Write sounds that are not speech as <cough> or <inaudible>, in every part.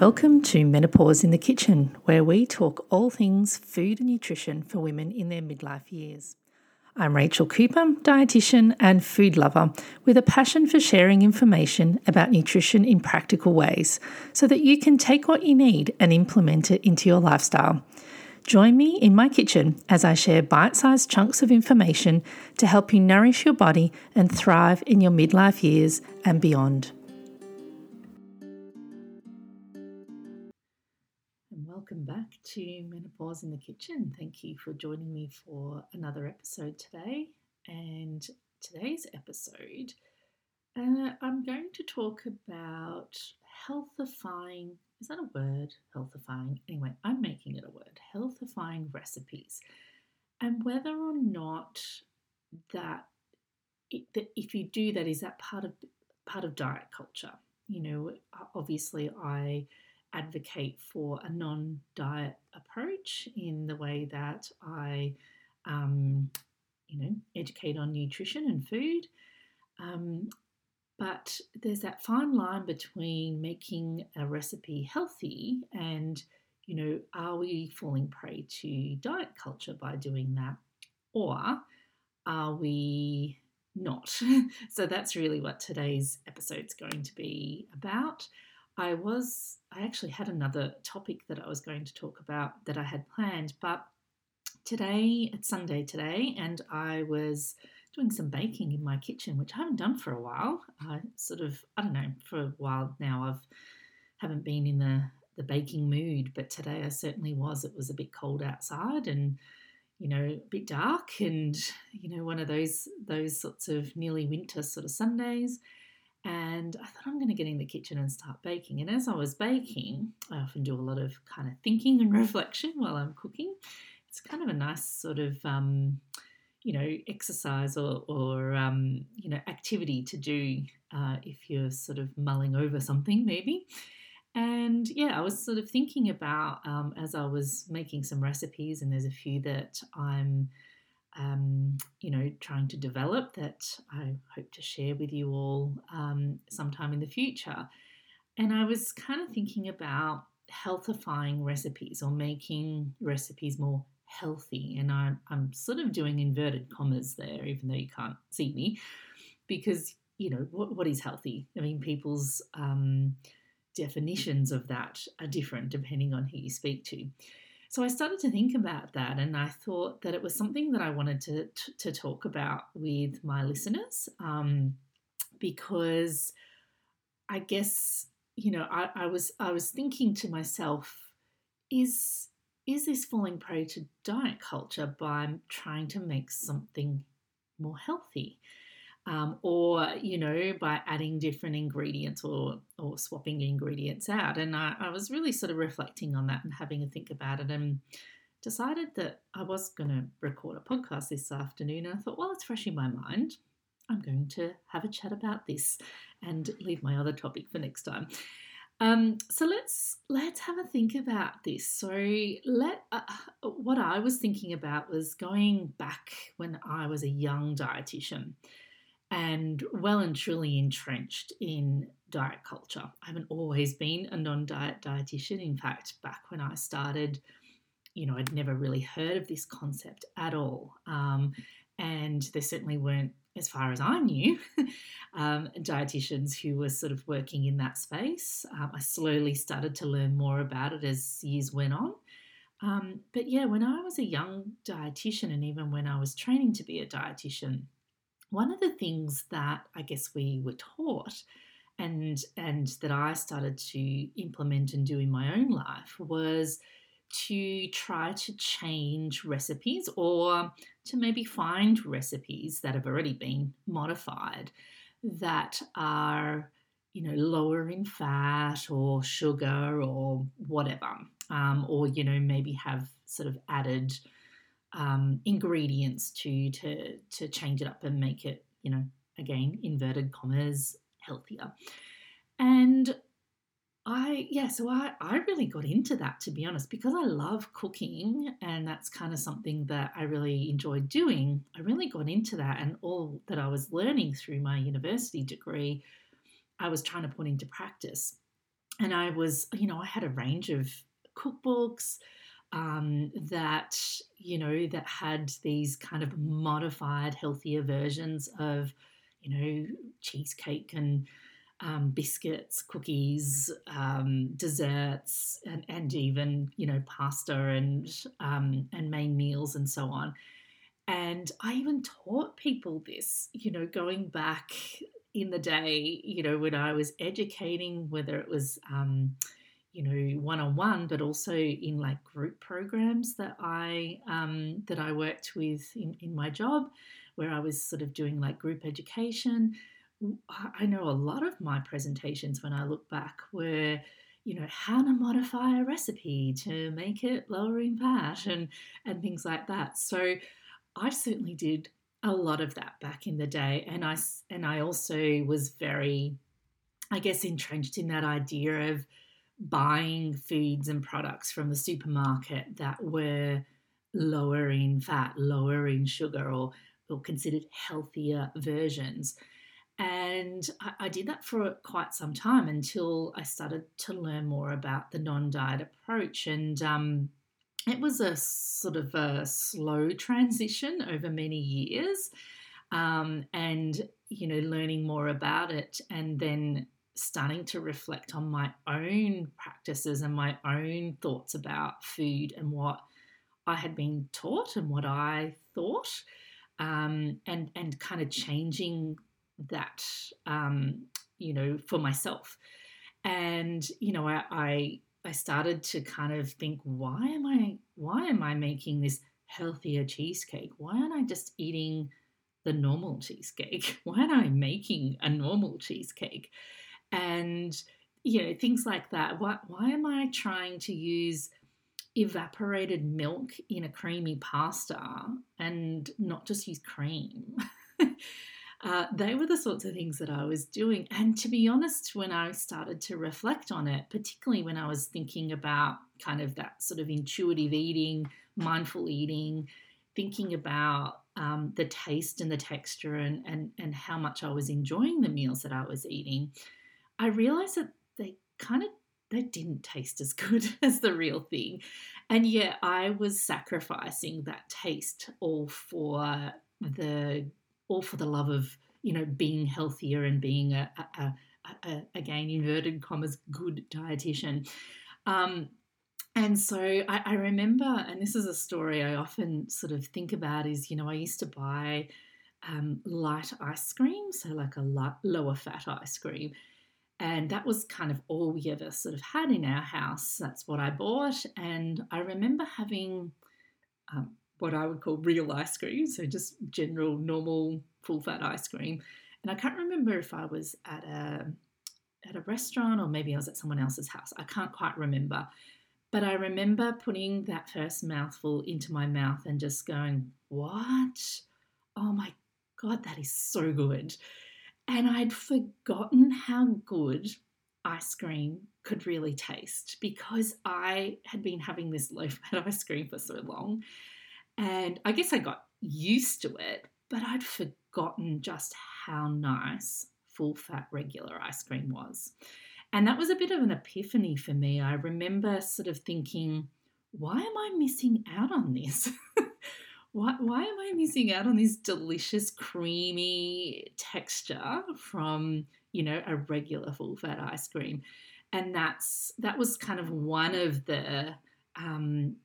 Welcome to Menopause in the Kitchen, where we talk all things food and nutrition for women in their midlife years. I'm Rachel Cooper, dietitian and food lover, with a passion for sharing information about nutrition in practical ways so that you can take what you need and implement it into your lifestyle. Join me in my kitchen as I share bite sized chunks of information to help you nourish your body and thrive in your midlife years and beyond. To Menopause in the Kitchen. Thank you for joining me for another episode today. And today's episode, uh, I'm going to talk about healthifying. Is that a word? Healthifying. Anyway, I'm making it a word. Healthifying recipes, and whether or not that, if you do that, is that part of part of diet culture? You know, obviously, I advocate for a non diet approach in the way that I, um, you know, educate on nutrition and food. Um, but there's that fine line between making a recipe healthy and, you know, are we falling prey to diet culture by doing that? Or are we not? <laughs> so that's really what today's episode is going to be about. I was, I actually had another topic that I was going to talk about that I had planned, but today, it's Sunday today, and I was doing some baking in my kitchen, which I haven't done for a while. I sort of, I don't know, for a while now, I've haven't been in the the baking mood, but today I certainly was. It was a bit cold outside and you know a bit dark, and you know one of those those sorts of nearly winter sort of Sundays. And I thought I'm going to get in the kitchen and start baking. And as I was baking, I often do a lot of kind of thinking and <laughs> reflection while I'm cooking. It's kind of a nice sort of, um, you know, exercise or, or um, you know, activity to do uh, if you're sort of mulling over something, maybe. And yeah, I was sort of thinking about um, as I was making some recipes, and there's a few that I'm um, you know, trying to develop that I hope to share with you all um, sometime in the future. And I was kind of thinking about healthifying recipes or making recipes more healthy. And I, I'm sort of doing inverted commas there, even though you can't see me, because, you know, what, what is healthy? I mean, people's um, definitions of that are different depending on who you speak to. So I started to think about that, and I thought that it was something that I wanted to to, to talk about with my listeners, um, because I guess you know I, I was I was thinking to myself, is is this falling prey to diet culture by trying to make something more healthy? Um, or you know by adding different ingredients or or swapping ingredients out. And I, I, was really sort of reflecting on that and having a think about it and decided that i was going to record a podcast this afternoon. And i thought well it's fresh in my mind. I'm going to have a chat about this and leave my other topic for next time. Um, so let's let's have a think about this. So let uh, what I was thinking about was going back when I was a young dietitian and well and truly entrenched in diet culture. I haven't always been a non diet dietitian. In fact, back when I started, you know, I'd never really heard of this concept at all. Um, and there certainly weren't, as far as I knew, <laughs> um, dietitians who were sort of working in that space. Um, I slowly started to learn more about it as years went on. Um, but yeah, when I was a young dietitian, and even when I was training to be a dietitian, one of the things that I guess we were taught and and that I started to implement and do in my own life was to try to change recipes or to maybe find recipes that have already been modified that are you know lower in fat or sugar or whatever um, or you know maybe have sort of added um, ingredients to to to change it up and make it, you know, again inverted commas healthier. And I yeah, so I I really got into that to be honest because I love cooking and that's kind of something that I really enjoyed doing. I really got into that and all that I was learning through my university degree, I was trying to put into practice. and I was, you know, I had a range of cookbooks um, that, you know, that had these kind of modified, healthier versions of, you know, cheesecake and um, biscuits, cookies, um, desserts, and, and even you know pasta and um, and main meals and so on. And I even taught people this, you know, going back in the day, you know, when I was educating, whether it was, um, you know, one on one, but also in like group programs that I um, that I worked with in, in my job, where I was sort of doing like group education. I know a lot of my presentations when I look back were, you know, how to modify a recipe to make it lower in fat and and things like that. So I certainly did a lot of that back in the day, and I and I also was very, I guess, entrenched in that idea of buying foods and products from the supermarket that were lower in fat, lower in sugar, or, or considered healthier versions. And I, I, did that for quite some time until I started to learn more about the non diet approach. And um, it was a sort of a slow transition over many years. Um, and, you know, learning more about it and then starting to reflect on my own practices and my own thoughts about food and what I had been taught and what I thought. Um, and and kind of changing that um, you know for myself and you know I, I I started to kind of think, why am I why am I making this healthier cheesecake? Why aren't I just eating the normal cheesecake? <laughs> Why aren't I making a normal cheesecake? And you know, things like that. Why why am I trying to use evaporated milk in a creamy pasta and not just use cream? <laughs> Uh, they were the sorts of things that I was doing. And to be honest, when I started to reflect on it, particularly when I was thinking about kind of that sort of intuitive eating, mindful eating, thinking about um, the taste and the texture and, and, and how much I was enjoying the meals that I was eating, I realized that they kind of they didn't taste as good <laughs> as the real thing. And yet I was sacrificing that taste all for the all for the love of you know being healthier and being a, a, a, a again inverted commas good dietitian. Um, and so I, I, remember, and this is a story I often sort of think about is, you know, I used to buy um, light ice cream, so like a lower fat ice cream. And that was kind of all we ever sort of had in our house. That's what I bought. And I remember having um, what I would call real ice cream, so just general, normal, full fat ice cream. And I can't remember if I was at a at a restaurant or maybe I was at someone else's house. I can't quite remember. But I remember putting that first mouthful into my mouth and just going, What? Oh my God, that is so good. And I'd forgotten how good ice cream could really taste because I had been having this low <laughs> fat ice cream for so long. And I guess I got used to it, but I'd forgotten just how nice full fat regular ice cream was. And that was a bit of an epiphany for me. I remember sort of thinking, why am I missing out on this? <laughs> why, why am I missing out on this delicious, creamy texture from, you know, a regular full fat ice cream? And that's that was kind of one of the um,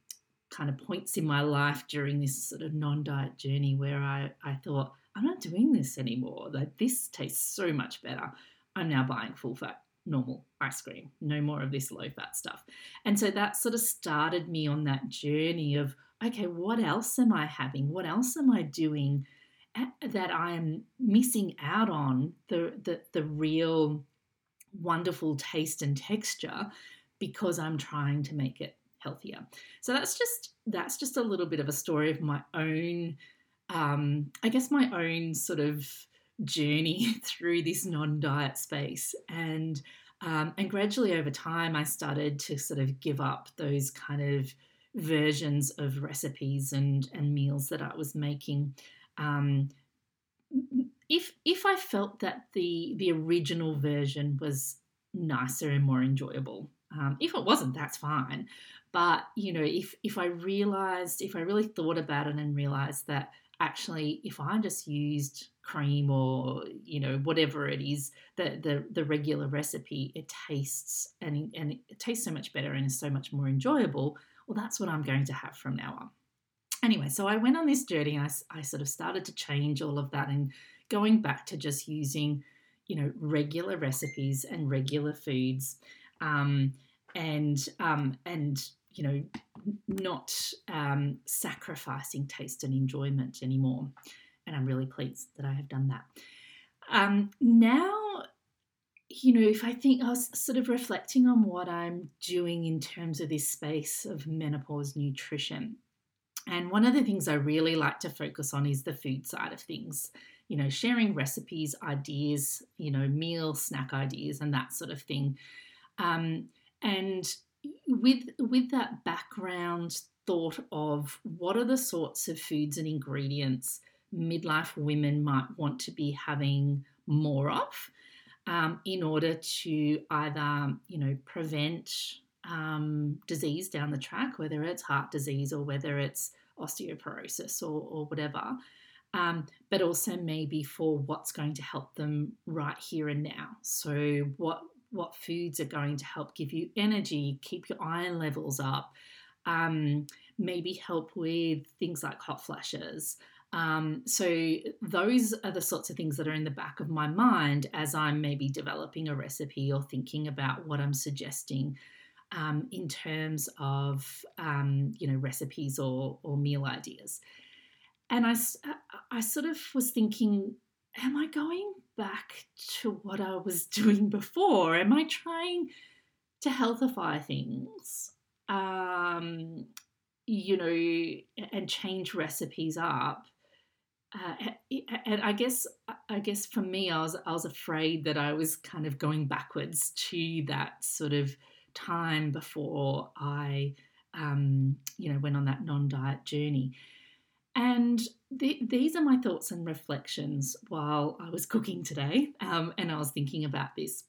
kind of points in my life during this sort of non-diet journey where I, I thought, I'm not doing this anymore. Like this tastes so much better. I'm now buying full fat normal ice cream. No more of this low fat stuff. And so that sort of started me on that journey of okay, what else am I having? What else am I doing that I'm missing out on the the, the real wonderful taste and texture because I'm trying to make it healthier. So that's just that's just a little bit of a story of my own, um, I guess my own sort of journey <laughs> through this non-diet space and. Um, and gradually over time, I started to sort of give up those kind of versions of recipes and, and meals that I was making. Um, if if I felt that the the original version was nicer and more enjoyable. Um, if it wasn't, that's fine. But you know, if if I realized, if I really thought about it and realized that actually, if I just used cream or you know whatever it is, the the the regular recipe, it tastes and and it tastes so much better and is so much more enjoyable. Well, that's what I'm going to have from now on. Anyway, so I went on this journey. I, I sort of started to change all of that and going back to just using, you know, regular recipes and regular foods, um, and um, and you know, not um, sacrificing taste and enjoyment anymore. And I'm really pleased that I have done that. Um, now, you know, if I think I was sort of reflecting on what I'm doing in terms of this space of menopause nutrition. And one of the things I really like to focus on is the food side of things you know, sharing recipes, ideas, you know, meal, snack ideas, and that sort of thing. Um, and with with that background thought of what are the sorts of foods and ingredients midlife women might want to be having more of um, in order to either you know prevent um, disease down the track whether it's heart disease or whether it's osteoporosis or, or whatever um, but also maybe for what's going to help them right here and now. So, what what foods are going to help give you energy, keep your iron levels up, um, maybe help with things like hot flashes. Um, so those are the sorts of things that are in the back of my mind as I'm maybe developing a recipe or thinking about what I'm suggesting um, in terms of um, you know recipes or or meal ideas and I, uh, I sort of was thinking, am I going back to what I was <laughs> doing before? Am I trying to healthify things? Um, you know, and change recipes up. Uh, and I guess, I guess for me, I was I was afraid that I was kind of going backwards to that sort of time before I, um, you know, went on that non-diet journey. And these are my thoughts and reflections while I was cooking today um, and I was thinking about this.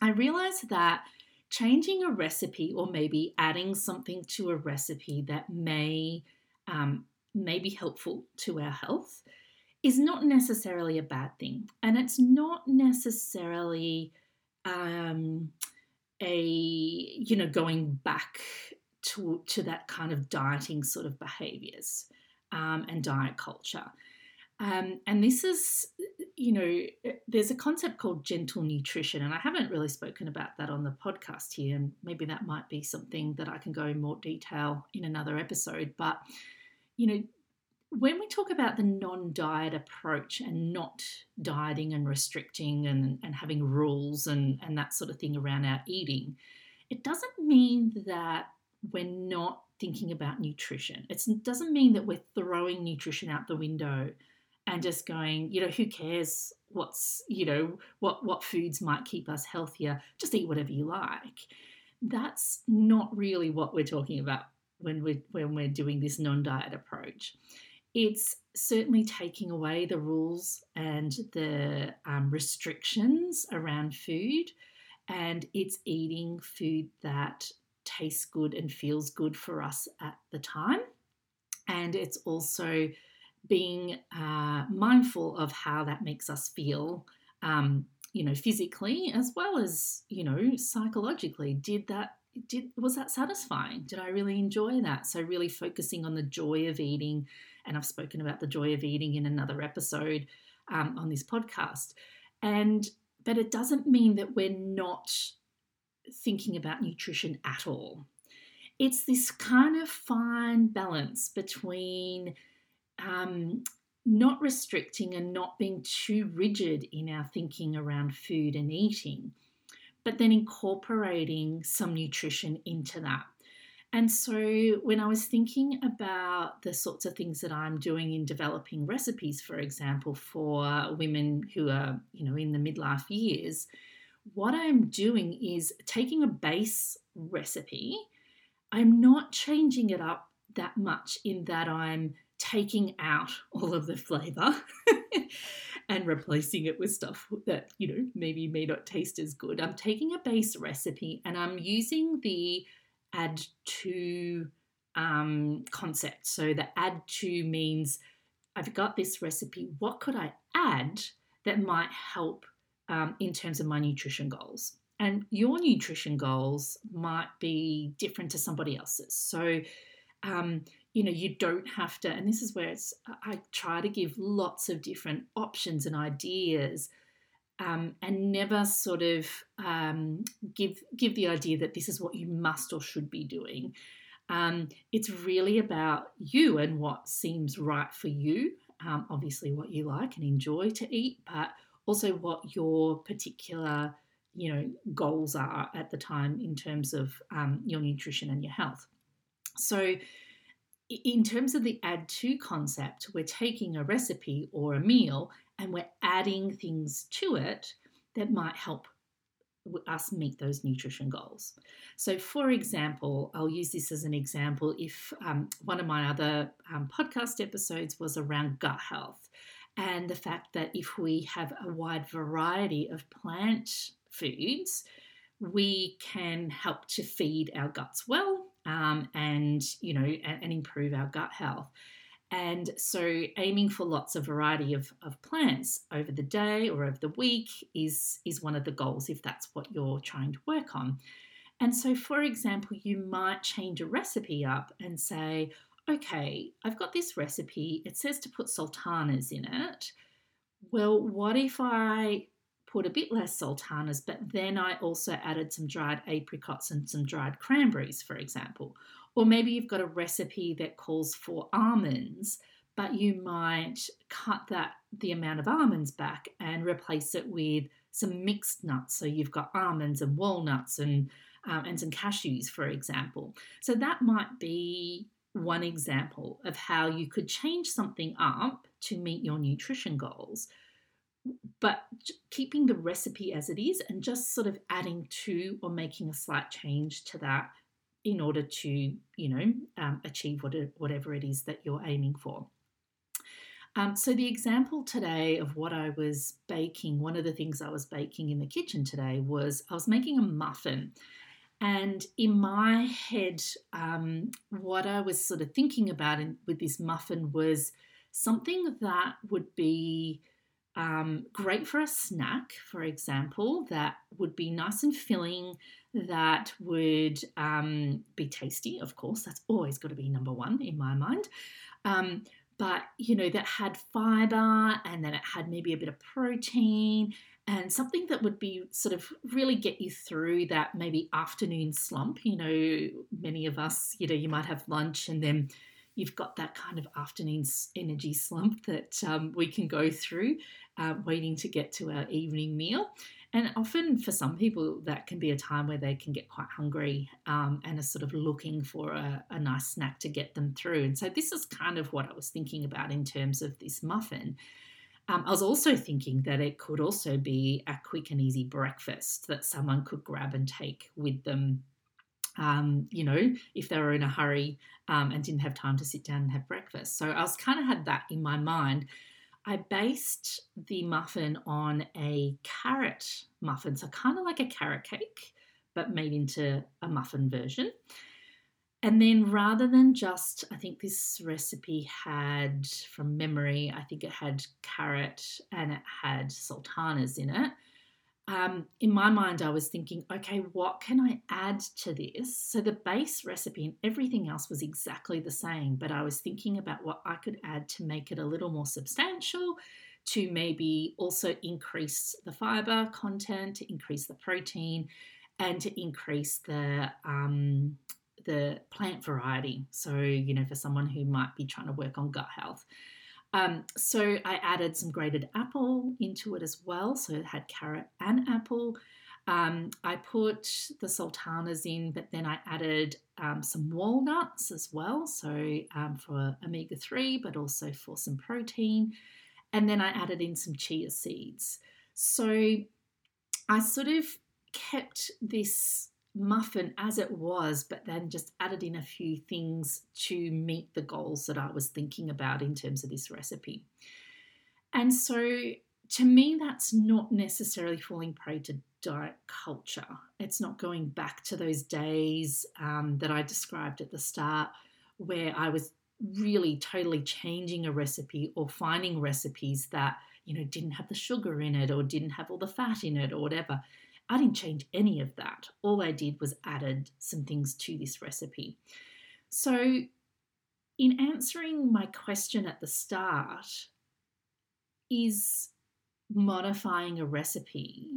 I realized that changing a recipe or maybe adding something to a recipe that may, um, may be helpful to our health is not necessarily a bad thing. And it's not necessarily um, a, you know, going back to, to that kind of dieting sort of behaviors um, and diet culture. Um, and this is, you know, there's a concept called gentle nutrition, and I haven't really spoken about that on the podcast here. And maybe that might be something that I can go in more detail in another episode. But, you know, when we talk about the non diet approach and not dieting and restricting and, and having rules and, and that sort of thing around our eating, it doesn't mean that we're not thinking about nutrition. It doesn't mean that we're throwing nutrition out the window and just going, you know, who cares what's, you know, what what foods might keep us healthier? Just eat whatever you like. That's not really what we're talking about when we're when we're doing this non-diet approach. It's certainly taking away the rules and the um, restrictions around food, and it's eating food that tastes good and feels good for us at the time. And it's also being uh, mindful of how that makes us feel, um, you know, physically as well as, you know, psychologically. Did that did was that satisfying? Did I really enjoy that? So really focusing on the joy of eating, and I've spoken about the joy of eating in another episode um, on this podcast. And but it doesn't mean that we're not thinking about nutrition at all. It's this kind of fine balance between um, not restricting and not being too rigid in our thinking around food and eating, but then incorporating some nutrition into that. And so, when I was thinking about the sorts of things that I'm doing in developing recipes, for example, for women who are, you know, in the midlife years, what I'm doing is taking a base recipe, I'm not changing it up that much in that I'm taking out all of the flavor <laughs> and replacing it with stuff that, you know, maybe may not taste as good. I'm taking a base recipe and I'm using the add to um, concept. So the add to means I've got this recipe. What could I add that might help um, in terms of my nutrition goals? And your nutrition goals might be different to somebody else's. So, um, you know, you don't have to, and this is where it's, I try to give lots of different options and ideas. Um, and never sort of um, give give the idea that this is what you must or should be doing. Um, it's really about you and what seems right for you. Um, obviously, what you like and enjoy to eat, but also what your particular you know goals are at the time in terms of um, your nutrition and your health. So, in terms of the add to concept, we're taking a recipe or a meal and we're adding things to it that might help us meet those nutrition goals. So, for example, I'll use this as an example. If um, one of my other um, podcast episodes was around gut health and the fact that if we have a wide variety of plant foods, we can help to feed our guts well um, and you know and, and improve our gut health. And so, aiming for lots of variety of, of plants over the day or over the week is, is one of the goals if that's what you're trying to work on. And so, for example, you might change a recipe up and say, okay, I've got this recipe, it says to put sultanas in it. Well, what if I put a bit less sultanas, but then I also added some dried apricots and some dried cranberries, for example? Or maybe you've got a recipe that calls for almonds, but you might cut that the amount of almonds back and replace it with some mixed nuts. So you've got almonds and walnuts and um, and some cashews, for example. So that might be one example of how you could change something up to meet your nutrition goals, but keeping the recipe as it is and just sort of adding to or making a slight change to that in order to, you know, um, achieve what whatever it is that you're aiming for. Um, so, the example today of what I was baking, one of the things I was baking in the kitchen today was I was making a muffin. And in my head, um, what I was sort of thinking about in, with this muffin was something that would be um, great for a snack, for example, that would be nice and filling, that would um, be tasty, of course. That's always got to be number one in my mind. Um, but, you know, that had fiber and then it had maybe a bit of protein and something that would be sort of really get you through that maybe afternoon slump. You know, many of us, you know, you might have lunch and then you've got that kind of afternoon energy slump that um, we can go through uh, waiting to get to our evening meal. And often for some people, that can be a time where they can get quite hungry um, and are sort of looking for a, a nice snack to get them through. And so, this is kind of what I was thinking about in terms of this muffin. Um, I was also thinking that it could also be a quick and easy breakfast that someone could grab and take with them. Um, you know, if they were in a hurry um, and didn't have time to sit down and have breakfast. So I was kind of had that in my mind. I based the muffin on a carrot muffin, so kind of like a carrot cake, but made into a muffin version. And then rather than just, I think this recipe had, from memory, I think it had carrot and it had sultanas in it um, in my mind, I was thinking, okay, what can I add to this? So the base recipe and everything else was exactly the same, but I was thinking about what I could add to make it a little more substantial, to maybe also increase the fiber content, to increase the protein, and to increase the um, the plant variety. So you know, for someone who might be trying to work on gut health. Um, so I added some grated apple into it as well. So it had carrot and apple. Um, I put the sultanas in, but then I added um, some walnuts as well. So um, for omega 3, but also for some protein. And then I added in some chia seeds. So I sort of kept this muffin as it was, but then just added in a few things to meet the goals that I was thinking about in terms of this recipe. And so to me, that's not necessarily falling prey to diet culture. It's not going back to those days um, that I described at the start where I was really totally changing a recipe or finding recipes that you know didn't have the sugar in it or didn't have all the fat in it or whatever i didn't change any of that all i did was added some things to this recipe so in answering my question at the start is modifying a recipe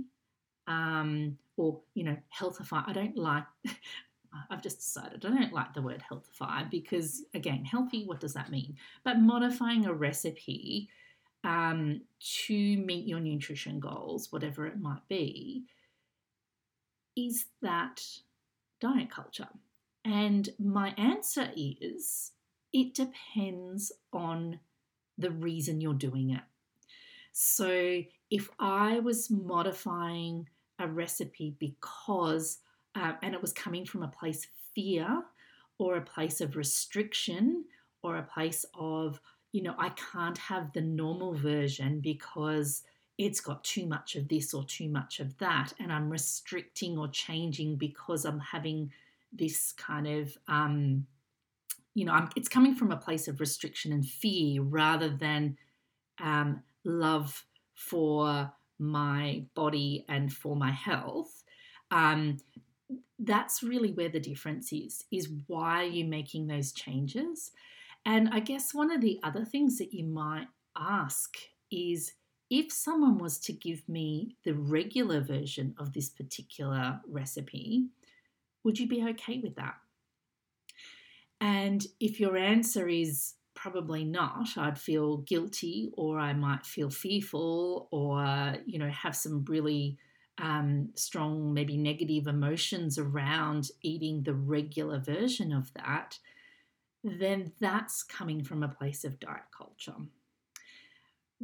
um, or you know healthify i don't like <laughs> I've just decided I don't like the word healthify because, again, healthy, what does that mean? But modifying a recipe um, to meet your nutrition goals, whatever it might be, is that diet culture? And my answer is it depends on the reason you're doing it. So if I was modifying a recipe because uh, and it was coming from a place of fear or a place of restriction or a place of, you know, I can't have the normal version because it's got too much of this or too much of that, and I'm restricting or changing because I'm having this kind of, um, you know, I'm, it's coming from a place of restriction and fear rather than um, love for my body and for my health. Um, that's really where the difference is is why are you making those changes and i guess one of the other things that you might ask is if someone was to give me the regular version of this particular recipe would you be okay with that and if your answer is probably not i'd feel guilty or i might feel fearful or you know have some really um, strong, maybe negative emotions around eating the regular version of that, then that's coming from a place of diet culture.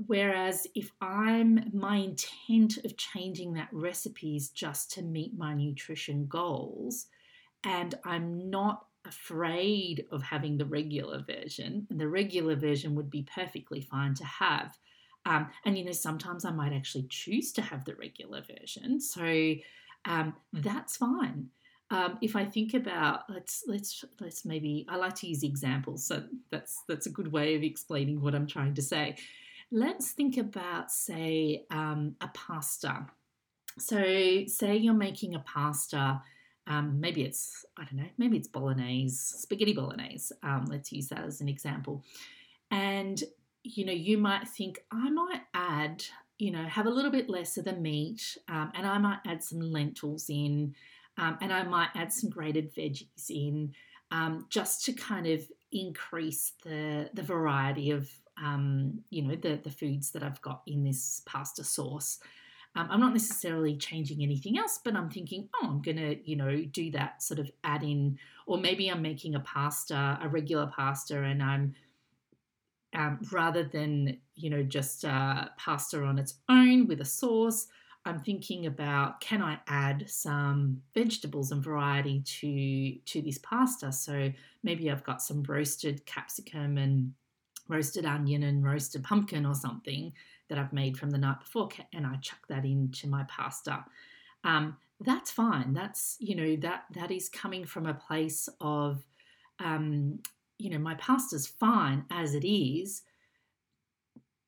Whereas if I'm my intent of changing that recipe is just to meet my nutrition goals, and I'm not afraid of having the regular version, and the regular version would be perfectly fine to have. Um, and you know, sometimes I might actually choose to have the regular version, so um, that's fine. Um, if I think about let's let's let's maybe I like to use examples, so that's that's a good way of explaining what I'm trying to say. Let's think about say um, a pasta. So say you're making a pasta. Um, maybe it's I don't know. Maybe it's bolognese, spaghetti bolognese. Um, let's use that as an example. And you know, you might think, I might add, you know, have a little bit less of the meat, um, and I might add some lentils in, um, and I might add some grated veggies in, um, just to kind of increase the the variety of, um, you know, the the foods that I've got in this pasta sauce. Um, I'm not necessarily changing anything else, but I'm thinking, oh, I'm going to, you know, do that sort of add in, or maybe I'm making a pasta, a regular pasta, and I'm um, rather than you know just uh, pasta on its own with a sauce i'm thinking about can i add some vegetables and variety to to this pasta so maybe i've got some roasted capsicum and roasted onion and roasted pumpkin or something that i've made from the night before and i chuck that into my pasta. Um, that's fine. That's you know that that is coming from a place of um, you know, my pasta's fine as it is,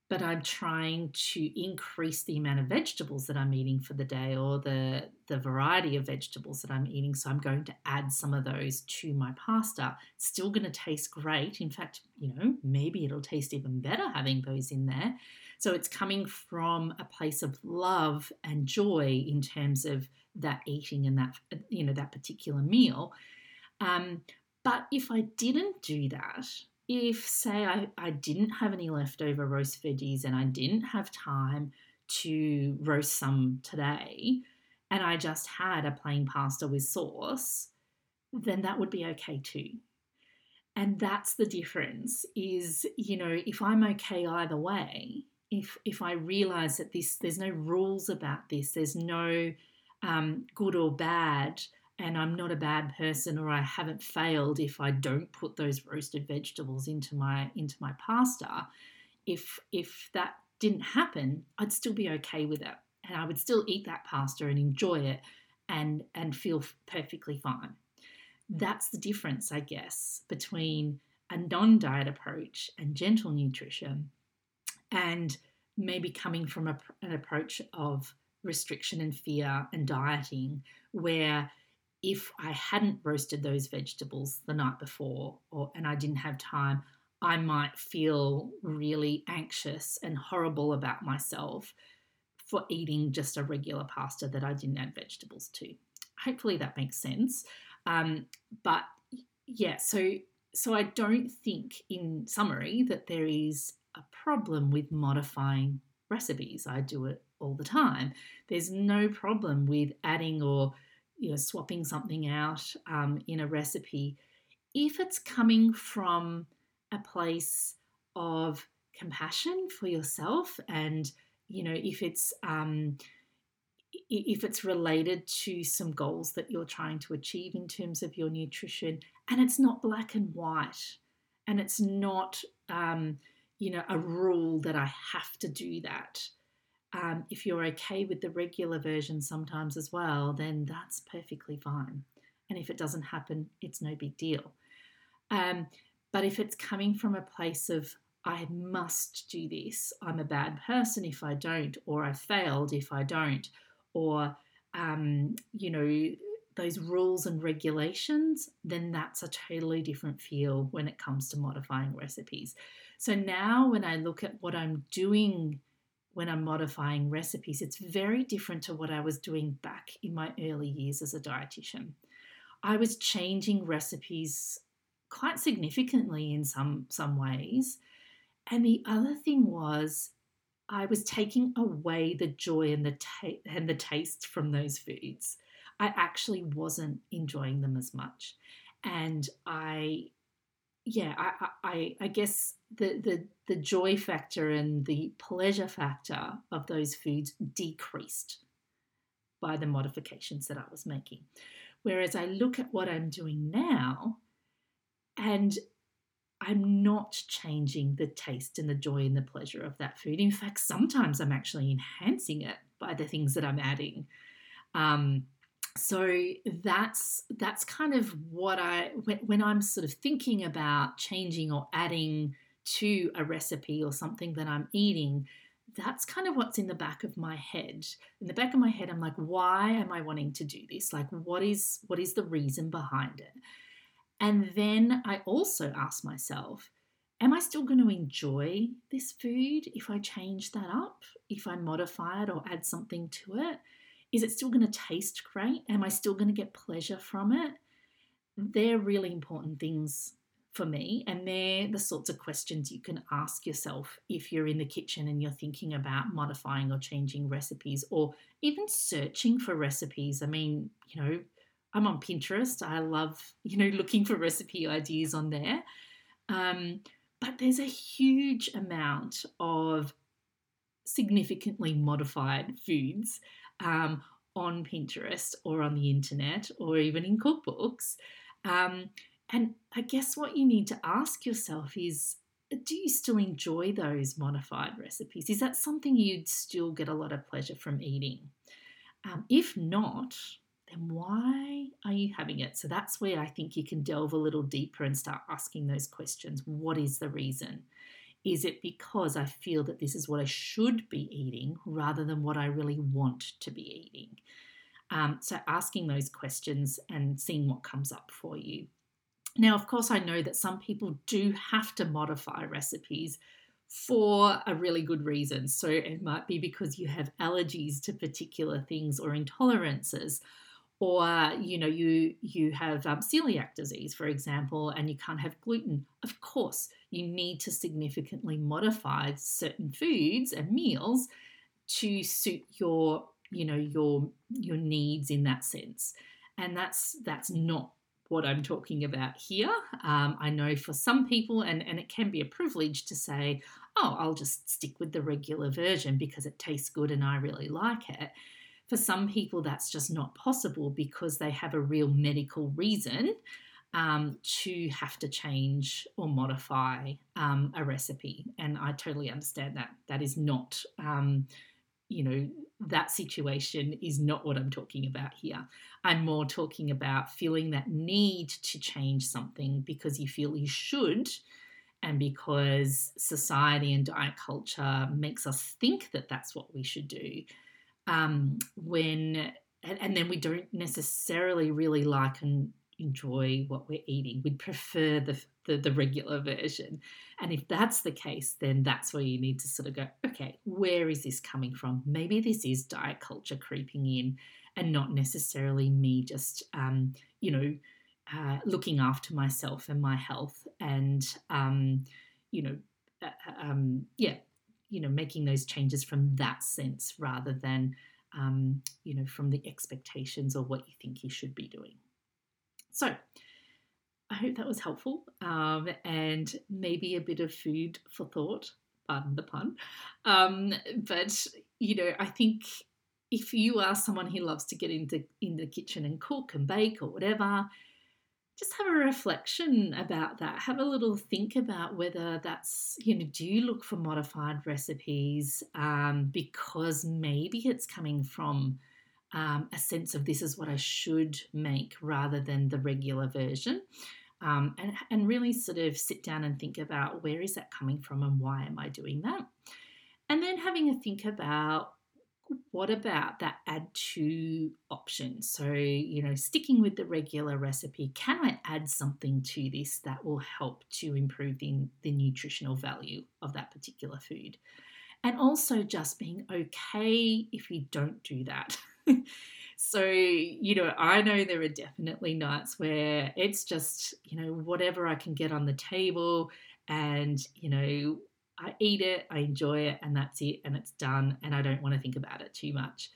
but I'm trying to increase the amount of vegetables that I'm eating for the day or the, the variety of vegetables that I'm eating. So I'm going to add some of those to my pasta. Still going to taste great. In fact, you know, maybe it'll taste even better having those in there. So it's coming from a place of love and joy in terms of that eating and that, you know, that particular meal. Um, but if I didn't do that, if, say, I, I didn't have any leftover roast veggies and I didn't have time to roast some today, and I just had a plain pasta with sauce, then that would be okay too. And that's the difference is, you know, if I'm okay either way, if if I realize that this there's no rules about this, there's no um, good or bad, and I'm not a bad person or I haven't failed if I don't put those roasted vegetables into my into my pasta if if that didn't happen, I'd still be okay with it. And I would still eat that pasta and enjoy it and, and feel perfectly fine. That's the difference, I guess, between a non diet approach and gentle nutrition and maybe coming from a, an approach of restriction and fear and dieting where if I hadn't roasted those vegetables the night before or and I didn't have time, I might feel really anxious and horrible about myself for eating just a regular pasta that I didn't add vegetables to. Hopefully that makes sense. Um, but yeah, so so I don't think, in summary, that there is a problem with modifying recipes. I do it all the time. There's no problem with adding or you know swapping something out um, in a recipe if it's coming from a place of compassion for yourself and you know if it's um, if it's related to some goals that you're trying to achieve in terms of your nutrition and it's not black and white and it's not um, you know a rule that i have to do that um, if you're okay with the regular version sometimes as well then that's perfectly fine. And if it doesn't happen it's no big deal. Um, but if it's coming from a place of I must do this, I'm a bad person if I don't, or I failed if I don't, or um, you know those rules and regulations, then that's a totally different feel when it comes to modifying recipes. So now when I look at what I'm doing when I'm modifying recipes, it's very different to what I was doing back in my early years as a dietitian. I was changing recipes quite significantly in some some ways. And the other thing was I was taking away the joy and the ta- and the taste from those foods. I actually wasn't enjoying them as much, and I, yeah, I, I, I guess the the the joy factor and the pleasure factor of those foods decreased by the modifications that I was making. Whereas I look at what I'm doing now, and I'm not changing the taste and the joy and the pleasure of that food. In fact, sometimes I'm actually enhancing it by the things that I'm adding. Um, so that's that's kind of what I when, when I'm sort of thinking about changing or adding to a recipe or something that I'm eating. That's kind of what's in the back of my head. In the back of my head, I'm like, why am I wanting to do this? Like, what is what is the reason behind it? And then I also ask myself, am I still going to enjoy this food if I change that up? If I modify it or add something to it? Is it still going to taste great? Am I still going to get pleasure from it? They're really important things for me, and they're the sorts of questions you can ask yourself if you're in the kitchen and you're thinking about modifying or changing recipes or even searching for recipes. I mean, you know, I'm on Pinterest. I love, you know, looking for recipe ideas on there. Um, but there's a huge amount of significantly modified foods um, on Pinterest or on the internet or even in cookbooks. Um, and I guess what you need to ask yourself is do you still enjoy those modified recipes? Is that something you'd still get a lot of pleasure from eating? Um, if not, then why are you having it? So that's where I think you can delve a little deeper and start asking those questions. What is the reason? Is it because I feel that this is what I should be eating rather than what I really want to be eating? Um, so asking those questions and seeing what comes up for you. Now, of course, I know that some people do have to modify recipes for a really good reason. So it might be because you have allergies to particular things or intolerances or you know you you have um, celiac disease for example and you can't have gluten. Of course you need to significantly modify certain foods and meals to suit your you know your your needs in that sense. And that's that's not what i'm talking about here. Um, i know for some people and and it can be a privilege to say oh i'll just stick with the regular version because it tastes good and i really like it for some people, that's just not possible because they have a real medical reason um, to have to change or modify um, a recipe. And I totally understand that. That is not, um, you know, that situation is not what I'm talking about here. I'm more talking about feeling that need to change something because you feel you should and because society and diet culture makes us think that that's what we should do um, when and, and, then we don't necessarily really like and enjoy what we're eating. We'd prefer the, the, the regular version. And if that's the case then that's where you need to sort of go okay where is this coming from? Maybe this is diet culture creeping in and not necessarily me just um, you know uh, looking after myself and my health and um, you know uh, uh, um, yeah you know making those changes from that sense rather than um, you know from the expectations or what you think you should be doing. So i hope that was helpful um, and maybe a bit of food for thought pardon the pun um, but you know i think if you are someone who loves to get into in the kitchen and cook and bake or whatever just have a reflection about that. Have a little think about whether that's, you know, do you look for modified recipes um, because maybe it's coming from um, a sense of this is what I should make rather than the regular version. Um, and, and really sort of sit down and think about where is that coming from and why am I doing that? And then having a think about what about that add to option? So, you know, sticking with the regular recipe, can I add something to this that will help to improve the, the nutritional value of that particular food? And also just being okay if you don't do that. <laughs> so, you know, I know there are definitely nights where it's just, you know, whatever I can get on the table and, you know, I eat it, I enjoy it, and that's it, and it's done, and I don't want to think about it too much.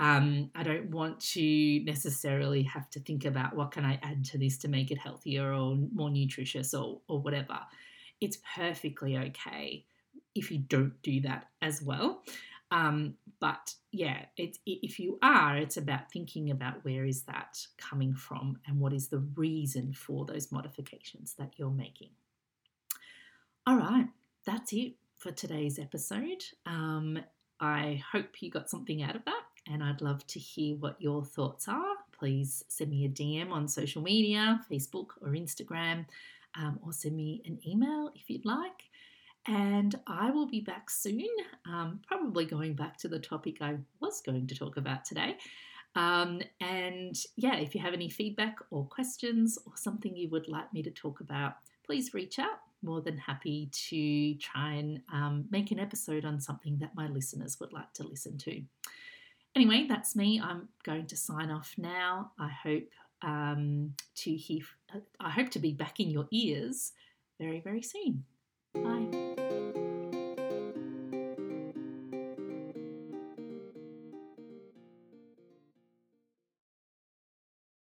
Um, I don't want to necessarily have to think about what can I add to this to make it healthier or more nutritious or, or whatever. It's perfectly okay if you don't do that as well. Um, but yeah, it's if you are, it's about thinking about where is that coming from and what is the reason for those modifications that you're making. All right, that's it for today's episode. Um, I hope you got something out of that, and I'd love to hear what your thoughts are. Please send me a DM on social media, Facebook or Instagram, um, or send me an email if you'd like. And I will be back soon, um, probably going back to the topic I was going to talk about today. Um, and yeah, if you have any feedback or questions or something you would like me to talk about, please reach out more than happy to try and um, make an episode on something that my listeners would like to listen to. Anyway, that's me. I'm going to sign off now. I hope um, to hear. I hope to be back in your ears very, very soon. Bye.